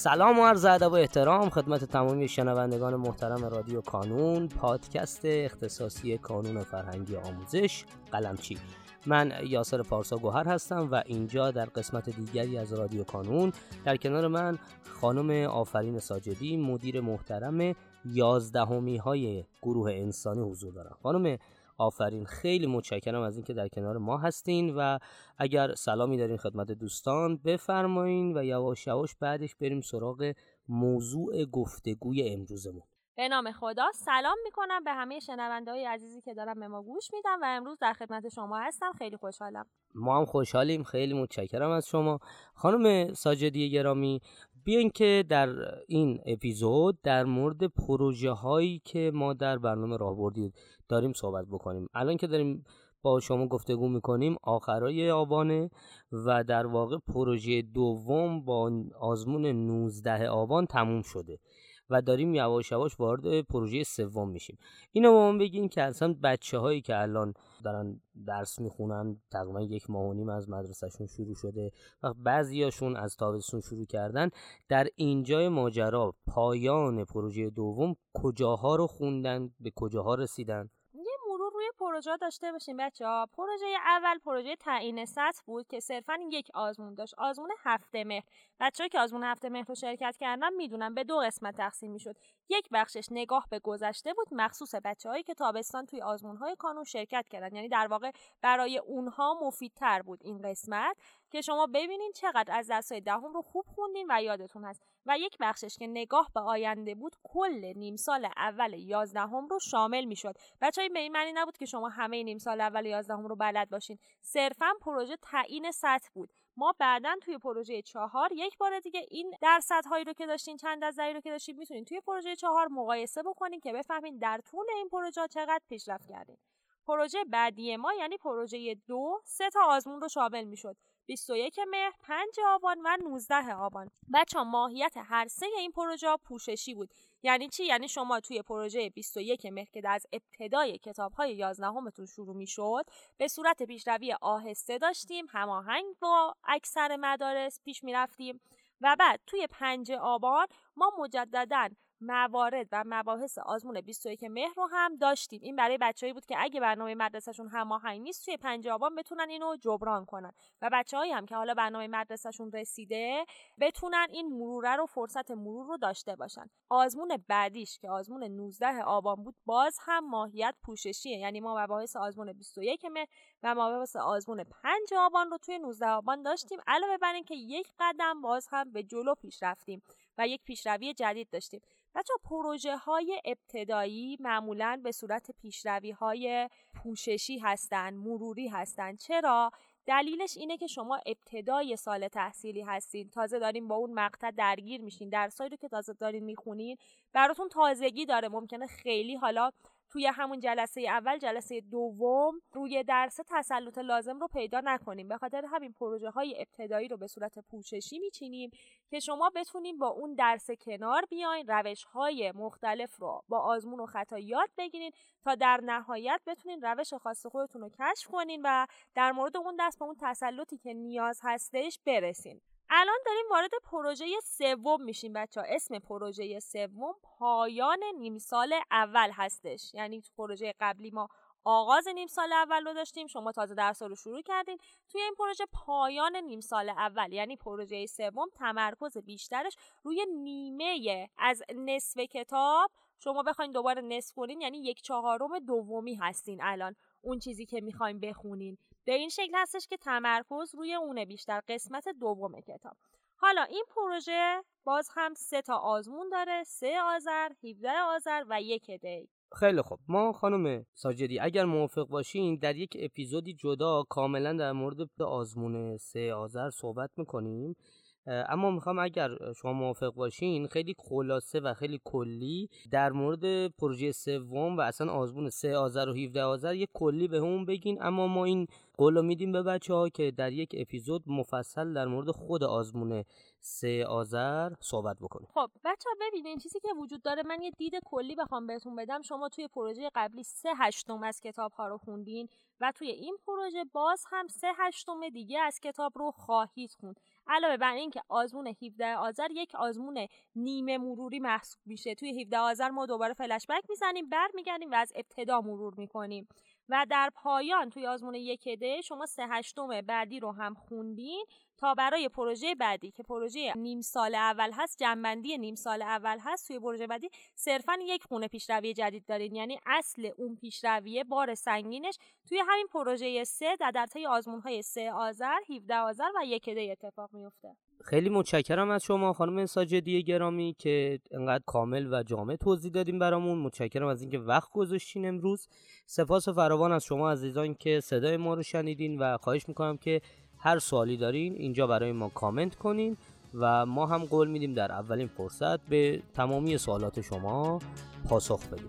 سلام و عرض ادب و احترام خدمت تمامی شنوندگان محترم رادیو کانون پادکست اختصاصی کانون فرهنگی آموزش قلمچی. من یاسر پارسا گوهر هستم و اینجا در قسمت دیگری از رادیو کانون. در کنار من خانم آفرین ساجدی مدیر محترم یازدهمی های گروه انسانی حضور دارم. خانم آفرین. خیلی متشکرم از اینکه در کنار ما هستین و اگر سلامی دارین خدمت دوستان بفرمایین و یواش یواش بعدش بریم سراغ موضوع گفتگوی امروزمون. به نام خدا. سلام می‌کنم به همه شنونده های عزیزی که دارم به ما گوش میدم و امروز در خدمت شما هستم. خیلی خوشحالم. ما هم خوشحالیم. خیلی متشکرم از شما. خانم ساجدی گرامی بیاین که در این اپیزود در مورد پروژه هایی که ما در برنامه راهبردی داریم صحبت بکنیم. الان که داریم با شما گفتگو می‌کنیم آخرای آبانه و در واقع پروژه دوم با آزمون 19 آبان تموم شده و داریم یواش یواش وارد پروژه سوم میشیم. اینو با من بگین که اصلا بچه هایی که الان دارن درس می‌خونن تقریبا یک ماه و نیم از مدرسهشون شروع شده و بعضیاشون از تابستون شروع کردن در اینجای ماجرا پایان پروژه دوم کجاها رو خوندن؟ به کجاها رسیدن؟ پروژه داشته باشیم بچه ها. پروژه اول پروژه تعیین سطح بود که صرفا یک آزمون داشت. آزمون هفته مهر. بچه که آزمون هفته مهر رو شرکت کردن می‌دونن به دو قسمت تقسیم می‌شد. یک بخشش نگاه به گذشته بود مخصوص بچه هایی که تابستان توی آزمون های کانون شرکت کردن. یعنی در واقع برای اونها مفیدتر بود این قسمت. که شما ببینین چقدر از درسای دهم رو خوب خوندین و یادتون هست. و یک بخشش که نگاه به آینده بود کل نیم سال اول یازدهم رو شامل می‌شد. بچهای به این معنی نبود که شما همه نیم سال اول یازدهم رو بلد باشین. صرفا پروژه تعیین سطح بود. ما بعدا توی پروژه چهار یک بار دیگه این درصد هایی رو که داشتین چند از رو که داشتین می‌تونین توی پروژه چهار مقایسه بکنین که بفهمین در طول این پروژه چقدر پیشرفت کردین. پروژه بعدی ما یعنی پروژه دو سه تا آزمون رو شامل می‌شد. 21 مهر 5 آبان و 19 آبان. بچه ماهیت هر سه این پروژه پوششی بود. یعنی چی؟ یعنی شما توی پروژه 21 مهر که از ابتدای کتاب های 11 همتون شروع می شد به صورت پیشروی آهسته داشتیم هماهنگ با اکثر مدارس پیش می رفتیم و بعد توی 5 آبان ما مجددا موارد و مباحث آزمون 21 مهر رو هم داشتیم. این برای بچههایی بود که اگه برنامه مدرسهشون هماهنگ نیست توی پنج آبان بتونن اینو جبران کنن. و بچههایی هم که حالا برنامه مدرسهشون رسیده بتونن این مروره رو فرصت مرور رو داشته باشن. آزمون بعدیش که آزمون 19 آبان بود باز هم ماهیت پوششیه یعنی ما مباحث آزمون 21 مهر و مباحث آزمون 5 آبان رو توی 19 آبان داشتیم. علاوه بر اینکه یک قدم باز هم به جلو پیش رفتیم و یک پیشروی جدید داشتیم. بچه پروژه های ابتدایی معمولا به صورت پیشروی های پوششی هستند مروری هستند چرا؟ دلیلش اینه که شما ابتدای سال تحصیلی هستین. تازه دارین با اون مقطع درگیر میشین. درسایی رو که تازه دارین می‌خونین براتون تازگی داره. ممکنه خیلی حالا توی همون جلسه اول جلسه دوم روی درس تسلط لازم رو پیدا نکنیم. به خاطر همین پروژه های ابتدایی رو به صورت پوششی میچینیم که شما بتونیم با اون درس کنار بیاین روش های مختلف رو با آزمون و خطا یاد بگیرین تا در نهایت بتونین روش خاص خودتون رو کشف کنین و در مورد اون دست به اون تسلطی که نیاز هستش برسین. الان داریم وارد پروژه سوم میشیم بچه ها اسم پروژه سوم پایان نیم سال اول هستش. یعنی تو پروژه قبلی ما آغاز نیم سال اول رو داشتیم شما تازه درس رو شروع کردین. توی این پروژه پایان نیم سال اول یعنی پروژه سوم تمرکز بیشترش روی نیمه از نصف کتاب. شما بخواین دوباره نصف کنین یعنی یک چهارم دومی هستین الان. اون چیزی که می‌خوایم بخونین. به این شکل هستش که تمرکز روی اونه بیشتر قسمت دوم کتاب. حالا این پروژه باز هم سه تا آزمون داره سه آذر 17 آذر و یک دی. خیلی خوب. ما خانم ساجدی اگر موافق باشین در یک اپیزودی جدا کاملا در مورد آزمون سه آذر صحبت می‌کنیم. اما می‌خوام اگر شما موافق باشین خیلی خلاصه و خیلی کلی در مورد پروژه سوم و اصلا آزمون سه آذر و 17 آذر یک کلی به همون بگین. اما ما این قول میدیم به بچه ها که در یک اپیزود مفصل در مورد خود آزمون سه آذر صحبت بکنیم. خب بچه ها ببینین چیزی که وجود داره من یه دید کلی بخوام بهتون بدم. شما توی پروژه قبلی سه هشتم از کتاب ها رو خوندین و توی این پروژه باز هم سه هشتم دیگه از کتاب رو خواهید خوند. علاوه بر اینکه آزمون 17 آذر یک آزمون نیمه مروری محسوب میشه. توی 17 آذر ما دوباره فلش بک می‌زنیم برمیگردیم و از ابتدا مرور می‌کنیم. و در پایان توی آزمون یک ده شما سه هشتم بعدی رو هم خوندین تا برای پروژه بعدی که پروژه نیم سال اول هست جنبندی نیم سال اول هست توی پروژه بعدی صرفا یک خونه پیشروی جدید دارین. یعنی اصل اون پیشرویه بار سنگینش توی همین پروژه سه در در طی آزمون های سه آذر 17 آذر و یک ده اتفاق میفته خیلی متشکرم از شما خانم ساجدی گرامی که انقدر کامل و جامع توضیح دادیم برامون. متشکرم از اینکه وقت گذاشتین امروز. سپاس فراوان از شما عزیزان که صدای ما رو شنیدین و خواهش می‌کنم که هر سوالی دارین اینجا برای ما کامنت کنین و ما هم قول میدیم در اولین فرصت به تمامی سوالات شما پاسخ بدیم.